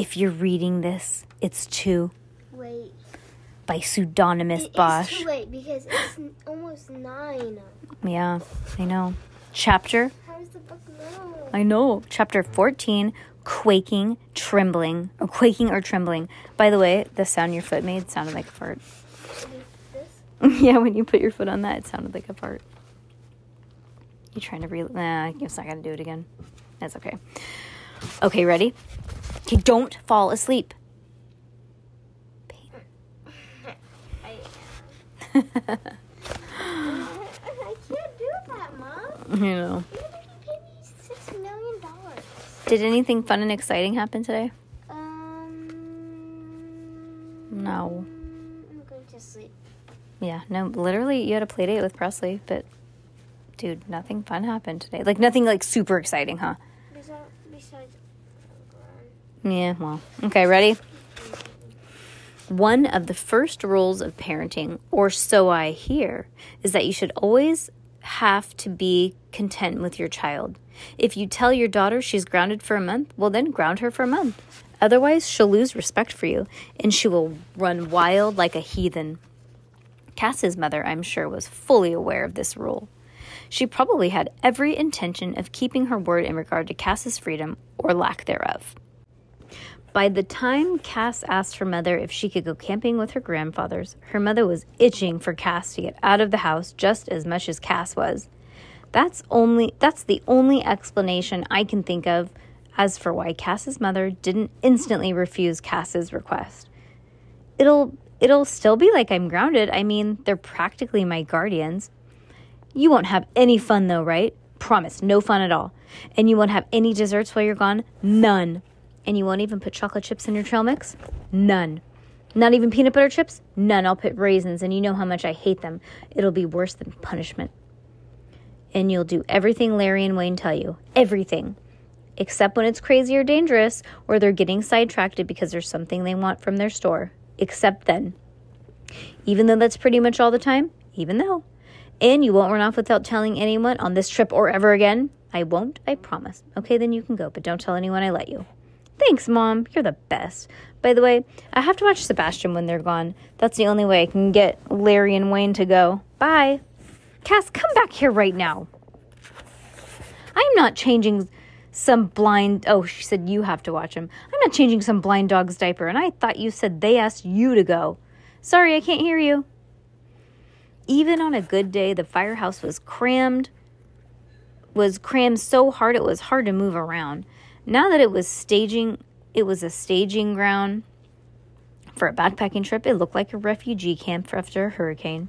If you're reading this, it's too Wait. by pseudonymous It's Bosch. too late because it's almost nine. Yeah, I know. Chapter, How does the book know? I know. Chapter 14 Quaking, Trembling, or Quaking or Trembling. By the way, the sound your foot made sounded like a fart. This? yeah, when you put your foot on that, it sounded like a fart. You trying to re? Nah, it's not gonna do it again. That's okay. Okay, ready? Okay, don't fall asleep. I I can't do that, Mom. you know. You paid me six million dollars. Did anything fun and exciting happen today? Um. No. I'm going to sleep. Yeah, no. Literally, you had a play date with Presley, but dude, nothing fun happened today. Like nothing like super exciting, huh? Besides, besides Yeah, well. Okay, ready? One of the first rules of parenting, or so I hear, is that you should always have to be content with your child. If you tell your daughter she's grounded for a month, well, then ground her for a month. Otherwise, she'll lose respect for you and she will run wild like a heathen. Cass's mother, I'm sure, was fully aware of this rule. She probably had every intention of keeping her word in regard to Cass's freedom or lack thereof. By the time Cass asked her mother if she could go camping with her grandfathers, her mother was itching for Cass to get out of the house just as much as Cass was. That's only that's the only explanation I can think of as for why Cass's mother didn't instantly refuse Cass's request. It'll it'll still be like I'm grounded. I mean, they're practically my guardians. You won't have any fun though, right? Promise, no fun at all. And you won't have any desserts while you're gone? None. And you won't even put chocolate chips in your trail mix? None. Not even peanut butter chips? None. I'll put raisins, and you know how much I hate them. It'll be worse than punishment. And you'll do everything Larry and Wayne tell you. Everything. Except when it's crazy or dangerous, or they're getting sidetracked because there's something they want from their store. Except then. Even though that's pretty much all the time, even though. And you won't run off without telling anyone on this trip or ever again. I won't, I promise. Okay, then you can go, but don't tell anyone I let you. Thanks, Mom. You're the best. By the way, I have to watch Sebastian when they're gone. That's the only way I can get Larry and Wayne to go. Bye. Cass, come back here right now. I'm not changing some blind. Oh, she said you have to watch him. I'm not changing some blind dog's diaper, and I thought you said they asked you to go. Sorry, I can't hear you. Even on a good day, the firehouse was crammed, was crammed so hard it was hard to move around. Now that it was staging, it was a staging ground for a backpacking trip. It looked like a refugee camp after a hurricane.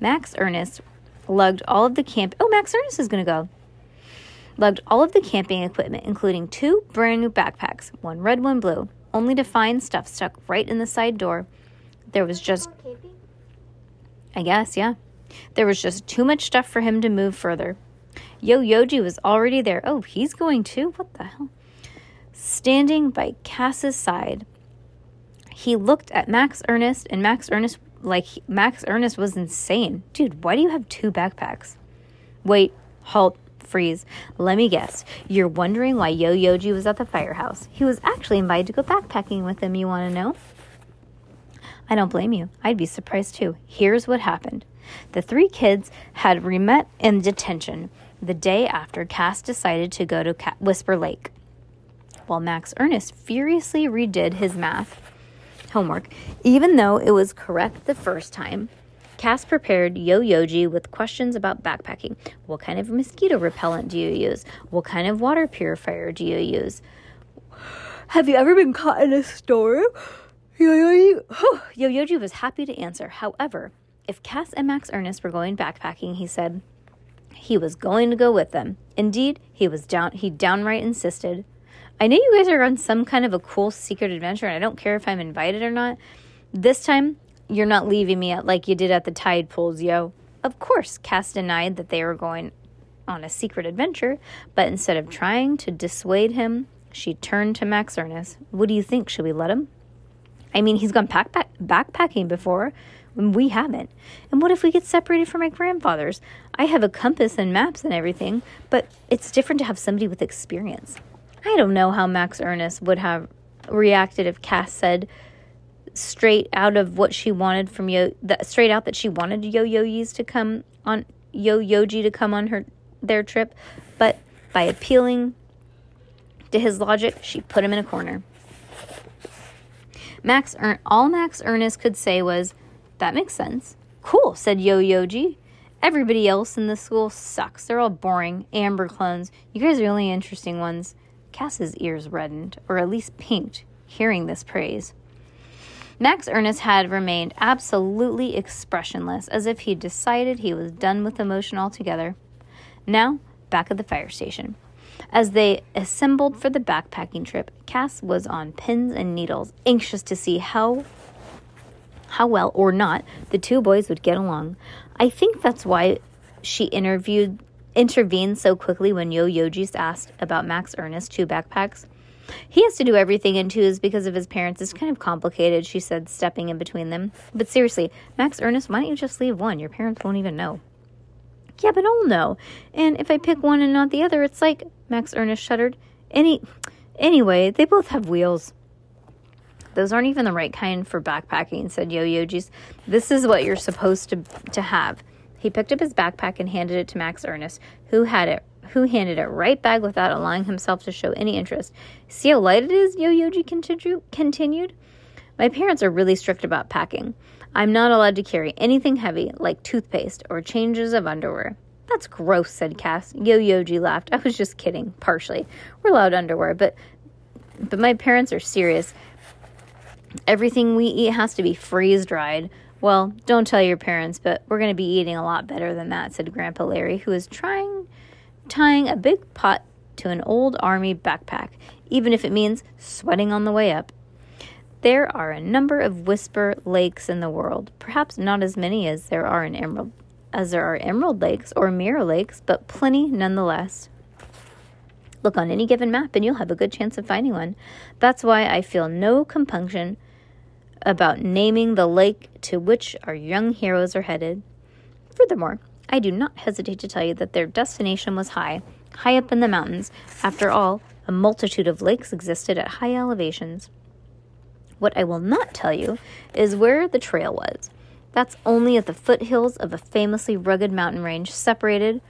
Max Ernest lugged all of the camp. Oh, Max Ernest is going to go. Lugged all of the camping equipment, including two brand new backpacks, one red, one blue, only to find stuff stuck right in the side door. There was just? I guess, yeah. There was just too much stuff for him to move further. Yo Yoji was already there. Oh, he's going too? What the hell? Standing by Cass's side, he looked at Max Ernest, and Max Ernest, like, Max Ernest was insane. Dude, why do you have two backpacks? Wait, halt, freeze. Let me guess. You're wondering why Yo Yoji was at the firehouse. He was actually invited to go backpacking with him, you want to know? I don't blame you. I'd be surprised too. Here's what happened the three kids had remet in detention the day after Cass decided to go to Ca- Whisper Lake. While Max Ernest furiously redid his math homework, even though it was correct the first time. Cass prepared Yo Yoji with questions about backpacking. What kind of mosquito repellent do you use? What kind of water purifier do you use? Have you ever been caught in a storm? Yo Yoji, Yo Yoji was happy to answer. However, if Cass and Max Ernest were going backpacking, he said he was going to go with them. Indeed, he was down he downright insisted. I know you guys are on some kind of a cool secret adventure, and I don't care if I'm invited or not. This time, you're not leaving me at like you did at the tide pools, yo. Of course, Cass denied that they were going on a secret adventure, but instead of trying to dissuade him, she turned to Max Ernest. What do you think? Should we let him? I mean, he's gone pack- pack- backpacking before. We haven't. And what if we get separated from my grandfathers? I have a compass and maps and everything, but it's different to have somebody with experience. I don't know how Max Ernest would have reacted if Cass said straight out of what she wanted from Yo, that straight out that she wanted Yo Yoji's to come on Yo Yoji to come on her their trip, but by appealing to his logic, she put him in a corner. Max er- all Max Ernest could say was, "That makes sense." Cool, said Yo Yoji. Everybody else in the school sucks. They're all boring, amber clones. You guys are the only interesting ones. Cass's ears reddened, or at least pinked, hearing this praise. Max Ernest had remained absolutely expressionless, as if he'd decided he was done with emotion altogether. Now, back at the fire station. As they assembled for the backpacking trip, Cass was on pins and needles, anxious to see how how well or not the two boys would get along. I think that's why she interviewed intervened so quickly when Yo Yoji's asked about Max Ernest's two backpacks. He has to do everything in twos because of his parents. It's kind of complicated, she said, stepping in between them. But seriously, Max Ernest, why don't you just leave one? Your parents won't even know. Yeah, but I'll know. And if I pick one and not the other, it's like Max Ernest shuddered. Any anyway, they both have wheels. Those aren't even the right kind for backpacking, said Yo Yoji's. This is what you're supposed to to have. He picked up his backpack and handed it to Max Ernest, who had it who handed it right back without allowing himself to show any interest. See how light it is? Yo Yoji continu- continued. My parents are really strict about packing. I'm not allowed to carry anything heavy, like toothpaste or changes of underwear. That's gross, said Cass. Yo Yoji laughed. I was just kidding, partially. We're allowed underwear, but but my parents are serious. Everything we eat has to be freeze dried. Well, don't tell your parents, but we're going to be eating a lot better than that, said Grandpa Larry, who was trying tying a big pot to an old army backpack, even if it means sweating on the way up. There are a number of whisper lakes in the world, perhaps not as many as there are in Emerald as there are emerald lakes or mirror lakes, but plenty nonetheless. Look on any given map and you'll have a good chance of finding one. That's why I feel no compunction about naming the lake to which our young heroes are headed. Furthermore, I do not hesitate to tell you that their destination was high, high up in the mountains. After all, a multitude of lakes existed at high elevations. What I will not tell you is where the trail was. That's only at the foothills of a famously rugged mountain range, separated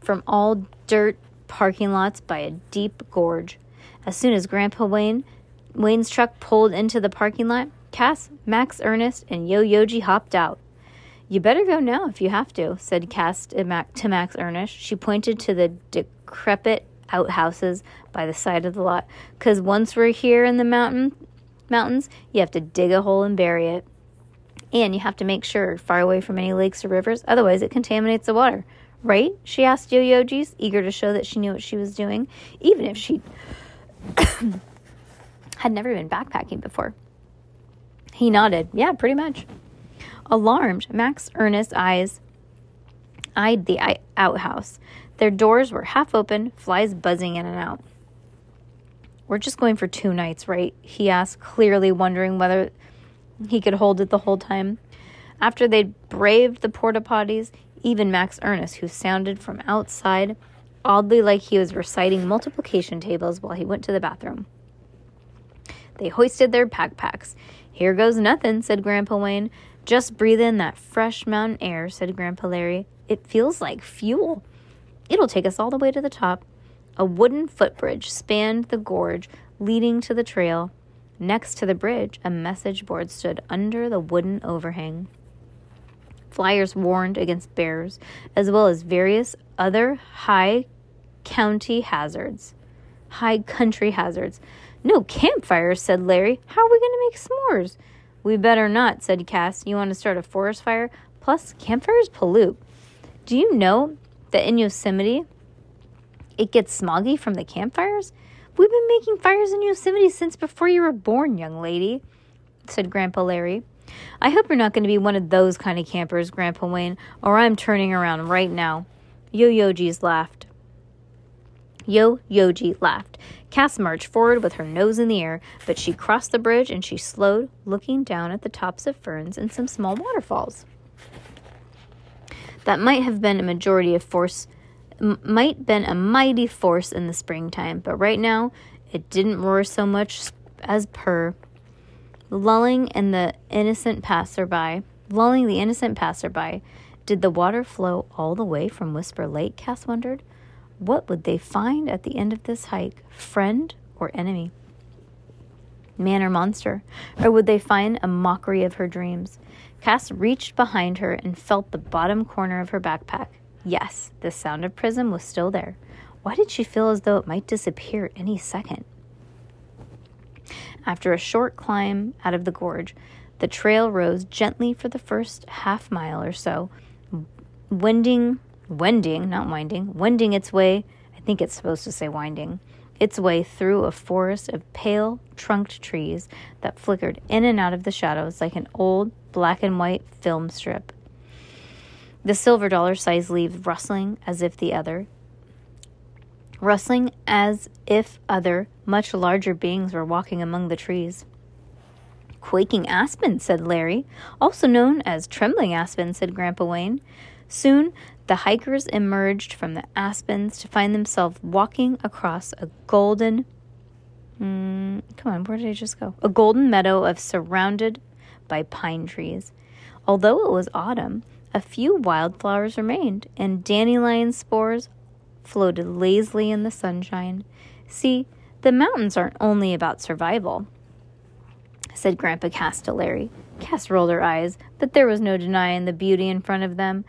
from all dirt parking lots by a deep gorge. As soon as Grandpa Wayne Wayne's truck pulled into the parking lot, Cass, Max Ernest, and Yo Yoji hopped out. You better go now if you have to, said Cass to Max Ernest. She pointed to the decrepit outhouses by the side of the lot. Cause once we're here in the mountain mountains, you have to dig a hole and bury it. And you have to make sure far away from any lakes or rivers, otherwise it contaminates the water. Right? She asked Yo Yoji's, eager to show that she knew what she was doing, even if she had never been backpacking before. He nodded. Yeah, pretty much. Alarmed, Max Ernest's eyes eyed the outhouse. Their doors were half open, flies buzzing in and out. We're just going for two nights, right? He asked, clearly wondering whether he could hold it the whole time. After they'd braved the porta potties, even Max Ernest, who sounded from outside oddly like he was reciting multiplication tables while he went to the bathroom. They hoisted their backpacks. Here goes nothing, said Grandpa Wayne. Just breathe in that fresh mountain air, said Grandpa Larry. It feels like fuel. It'll take us all the way to the top. A wooden footbridge spanned the gorge leading to the trail. Next to the bridge, a message board stood under the wooden overhang. Flyers warned against bears, as well as various other high county hazards. High country hazards. No campfires, said Larry. How are we going to make s'mores? We better not, said Cass. You want to start a forest fire? Plus, campfires pollute. Do you know that in Yosemite, it gets smoggy from the campfires? We've been making fires in Yosemite since before you were born, young lady, said Grandpa Larry. I hope you're not going to be one of those kind of campers, Grandpa Wayne, or I'm turning around right now. Yo Yoji's laughed. Yo Yoji laughed. Cass marched forward with her nose in the air, but she crossed the bridge and she slowed, looking down at the tops of ferns and some small waterfalls. That might have been a majority of force, m- might been a mighty force in the springtime, but right now it didn't roar so much as purr, lulling and the innocent passerby, lulling the innocent passerby. Did the water flow all the way from Whisper Lake? Cass wondered. What would they find at the end of this hike, friend or enemy? Man or monster? Or would they find a mockery of her dreams? Cass reached behind her and felt the bottom corner of her backpack. Yes, the sound of prism was still there. Why did she feel as though it might disappear any second? After a short climb out of the gorge, the trail rose gently for the first half mile or so, winding wending, not winding, wending its way, I think it's supposed to say winding, its way through a forest of pale trunked trees that flickered in and out of the shadows like an old black and white film strip. The silver dollar sized leaves rustling as if the other, rustling as if other, much larger beings were walking among the trees. Quaking aspen, said Larry. Also known as trembling aspen, said Grandpa Wayne. Soon the hikers emerged from the aspens to find themselves walking across a golden. Mm, come on, where did I just go? A golden meadow of surrounded by pine trees. Although it was autumn, a few wildflowers remained, and dandelion spores floated lazily in the sunshine. See, the mountains aren't only about survival, said Grandpa Larry. Cass rolled her eyes, but there was no denying the beauty in front of them.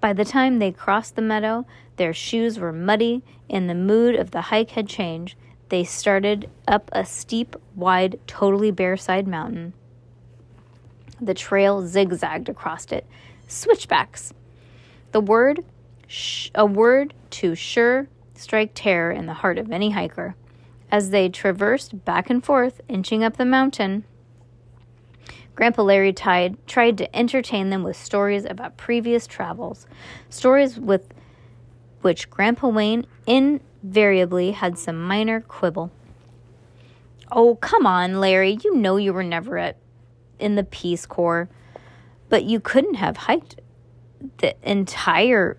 By the time they crossed the meadow, their shoes were muddy and the mood of the hike had changed. They started up a steep, wide, totally bare side mountain. The trail zigzagged across it. Switchbacks. The word, sh- a word to sure strike terror in the heart of any hiker. As they traversed back and forth, inching up the mountain, Grandpa Larry tied, tried to entertain them with stories about previous travels, stories with which Grandpa Wayne invariably had some minor quibble. Oh, come on, Larry. You know you were never at in the Peace Corps, but you couldn't have hiked the entire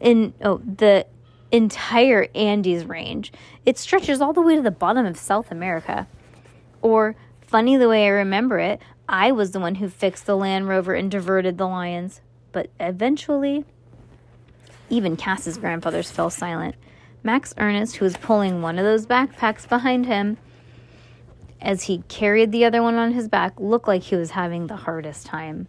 in oh the entire Andes range. It stretches all the way to the bottom of South America. Or funny the way I remember it, I was the one who fixed the Land Rover and diverted the lions. But eventually, even Cass's grandfathers fell silent. Max Ernest, who was pulling one of those backpacks behind him as he carried the other one on his back, looked like he was having the hardest time.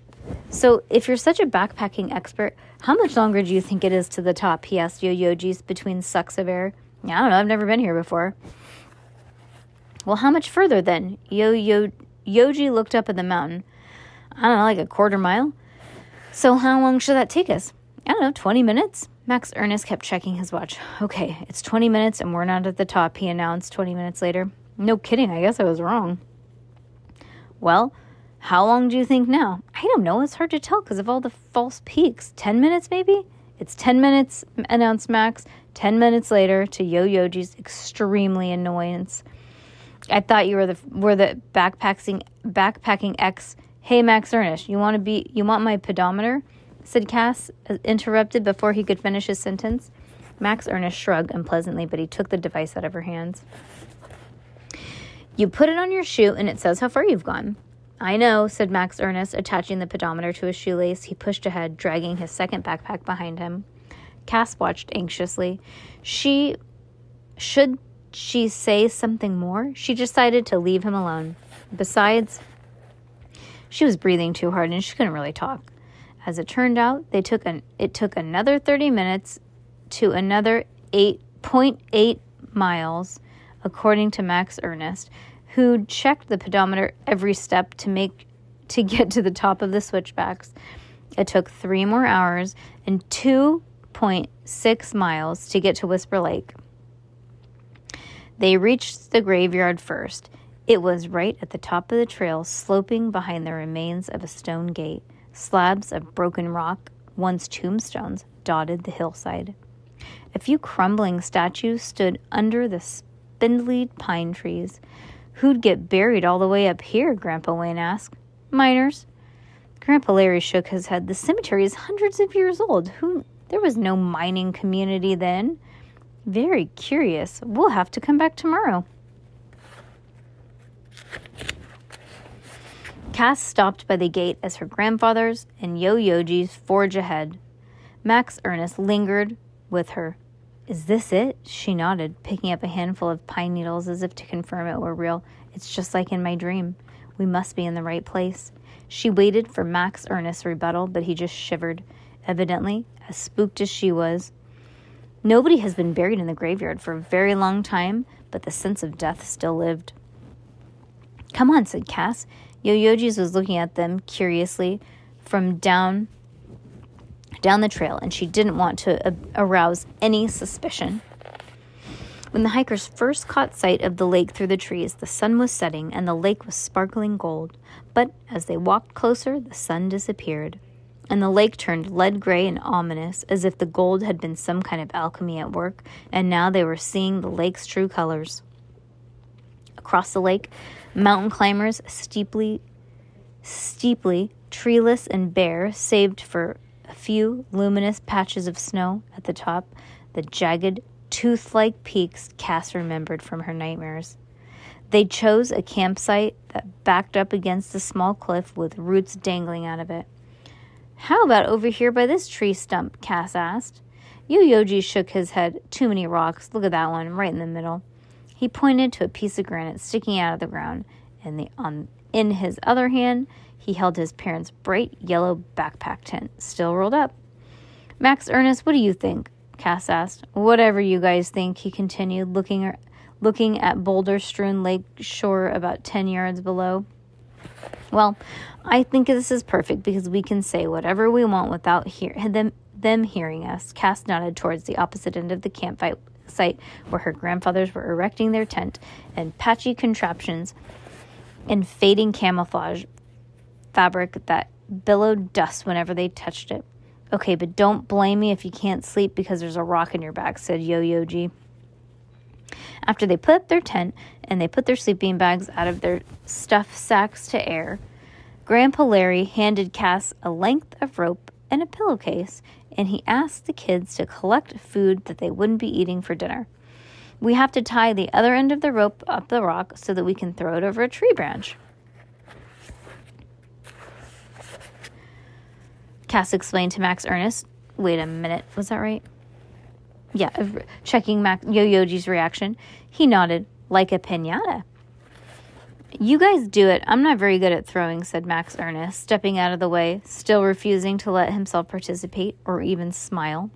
So, if you're such a backpacking expert, how much longer do you think it is to the top? He asked Yo-Yojis between sucks of air. Yeah, I don't know. I've never been here before. Well, how much further then? Yo-Yo Yoji looked up at the mountain. I don't know, like a quarter mile. So, how long should that take us? I don't know, 20 minutes? Max Ernest kept checking his watch. Okay, it's 20 minutes and we're not at the top, he announced 20 minutes later. No kidding, I guess I was wrong. Well, how long do you think now? I don't know, it's hard to tell because of all the false peaks. 10 minutes maybe? It's 10 minutes, announced Max. 10 minutes later, to Yo Yoji's extremely annoyance. I thought you were the were the backpacking backpacking ex. Hey Max Ernest, you want to be you want my pedometer? said Cass, uh, interrupted before he could finish his sentence. Max Ernest shrugged unpleasantly, but he took the device out of her hands. You put it on your shoe and it says how far you've gone. I know, said Max Ernest, attaching the pedometer to his shoelace. He pushed ahead, dragging his second backpack behind him. Cass watched anxiously. She should she say something more? She decided to leave him alone. Besides, she was breathing too hard and she couldn't really talk. As it turned out, they took an it took another 30 minutes to another 8.8 miles according to Max Ernest, who checked the pedometer every step to make to get to the top of the switchbacks. It took 3 more hours and 2.6 miles to get to Whisper Lake. They reached the graveyard first. It was right at the top of the trail, sloping behind the remains of a stone gate. Slabs of broken rock, once tombstones, dotted the hillside. A few crumbling statues stood under the spindly pine trees. Who'd get buried all the way up here? Grandpa Wayne asked. Miners. Grandpa Larry shook his head. The cemetery is hundreds of years old. Who? There was no mining community then. Very curious. We'll have to come back tomorrow. Cass stopped by the gate as her grandfather's and Yo Yoji's forge ahead. Max Ernest lingered with her. Is this it? She nodded, picking up a handful of pine needles as if to confirm it were real. It's just like in my dream. We must be in the right place. She waited for Max Ernest's rebuttal, but he just shivered. Evidently, as spooked as she was, Nobody has been buried in the graveyard for a very long time, but the sense of death still lived. Come on, said Cass. Yo-Yoji's was looking at them curiously from down down the trail, and she didn't want to uh, arouse any suspicion. When the hikers first caught sight of the lake through the trees, the sun was setting and the lake was sparkling gold. But as they walked closer, the sun disappeared and the lake turned lead gray and ominous, as if the gold had been some kind of alchemy at work, and now they were seeing the lake's true colors. Across the lake, mountain climbers, steeply, steeply, treeless and bare, saved for a few luminous patches of snow at the top, the jagged, tooth like peaks Cass remembered from her nightmares. They chose a campsite that backed up against a small cliff with roots dangling out of it. How about over here by this tree stump? Cass asked. Yo-Yoji shook his head. Too many rocks. Look at that one, right in the middle. He pointed to a piece of granite sticking out of the ground, and the, on, in his other hand, he held his parents' bright yellow backpack tent, still rolled up. Max Ernest, what do you think? Cass asked. Whatever you guys think, he continued, looking, looking at boulder strewn lake shore about ten yards below. Well, I think this is perfect because we can say whatever we want without hear- them, them hearing us. Cass nodded towards the opposite end of the campsite site where her grandfathers were erecting their tent and patchy contraptions and fading camouflage fabric that billowed dust whenever they touched it. Okay, but don't blame me if you can't sleep because there's a rock in your back, said Yo Yoji. After they put up their tent and they put their sleeping bags out of their stuff sacks to air, Grandpa Larry handed Cass a length of rope and a pillowcase, and he asked the kids to collect food that they wouldn't be eating for dinner. We have to tie the other end of the rope up the rock so that we can throw it over a tree branch. Cass explained to Max Ernest. Wait a minute, was that right? Yeah, checking Max Yo-Yoji's reaction. He nodded, like a pinata. You guys do it. I'm not very good at throwing, said Max Ernest, stepping out of the way, still refusing to let himself participate or even smile.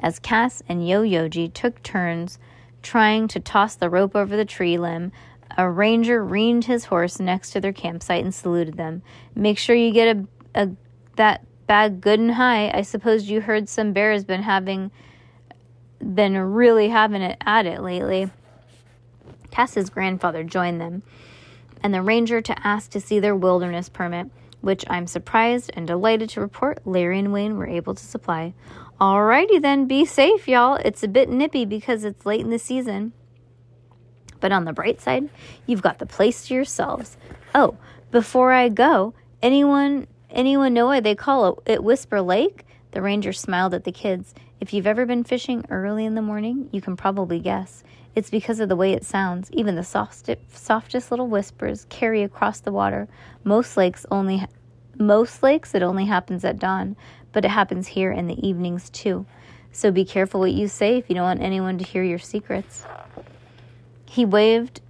As Cass and Yo Yoji took turns trying to toss the rope over the tree limb, a ranger reined his horse next to their campsite and saluted them. Make sure you get a, a that bag good and high. I suppose you heard some bear has been having been really having it at it lately. Cass's grandfather joined them, and the ranger to ask to see their wilderness permit, which I'm surprised and delighted to report Larry and Wayne were able to supply. Alrighty then, be safe, y'all. It's a bit nippy because it's late in the season. But on the bright side, you've got the place to yourselves. Oh, before I go, anyone anyone know why they call it Whisper Lake? The ranger smiled at the kids. If you've ever been fishing early in the morning, you can probably guess. It's because of the way it sounds. Even the softest, softest little whispers carry across the water. Most lakes only most lakes it only happens at dawn, but it happens here in the evenings too. So be careful what you say if you don't want anyone to hear your secrets. He waved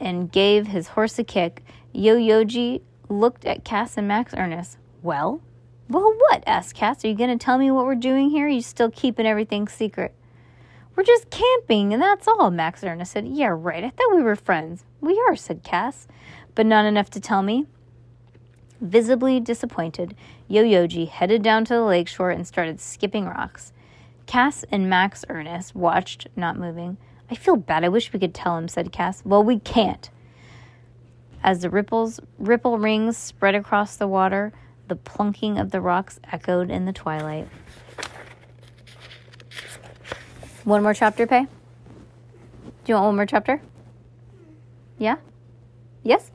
and gave his horse a kick. Yo Yoji looked at Cass and Max Ernest. Well? Well, what? asked Cass. Are you going to tell me what we're doing here? Are you still keeping everything secret? We're just camping, and that's all, Max Ernest said. Yeah, right. I thought we were friends. We are, said Cass, but not enough to tell me. Visibly disappointed, Yo Yoji headed down to the lakeshore and started skipping rocks. Cass and Max Ernest watched, not moving. I feel bad. I wish we could tell him, said Cass. Well, we can't. As the ripples ripple rings spread across the water, the plunking of the rocks echoed in the twilight. One more chapter, Pay? Do you want one more chapter? Yeah? Yes?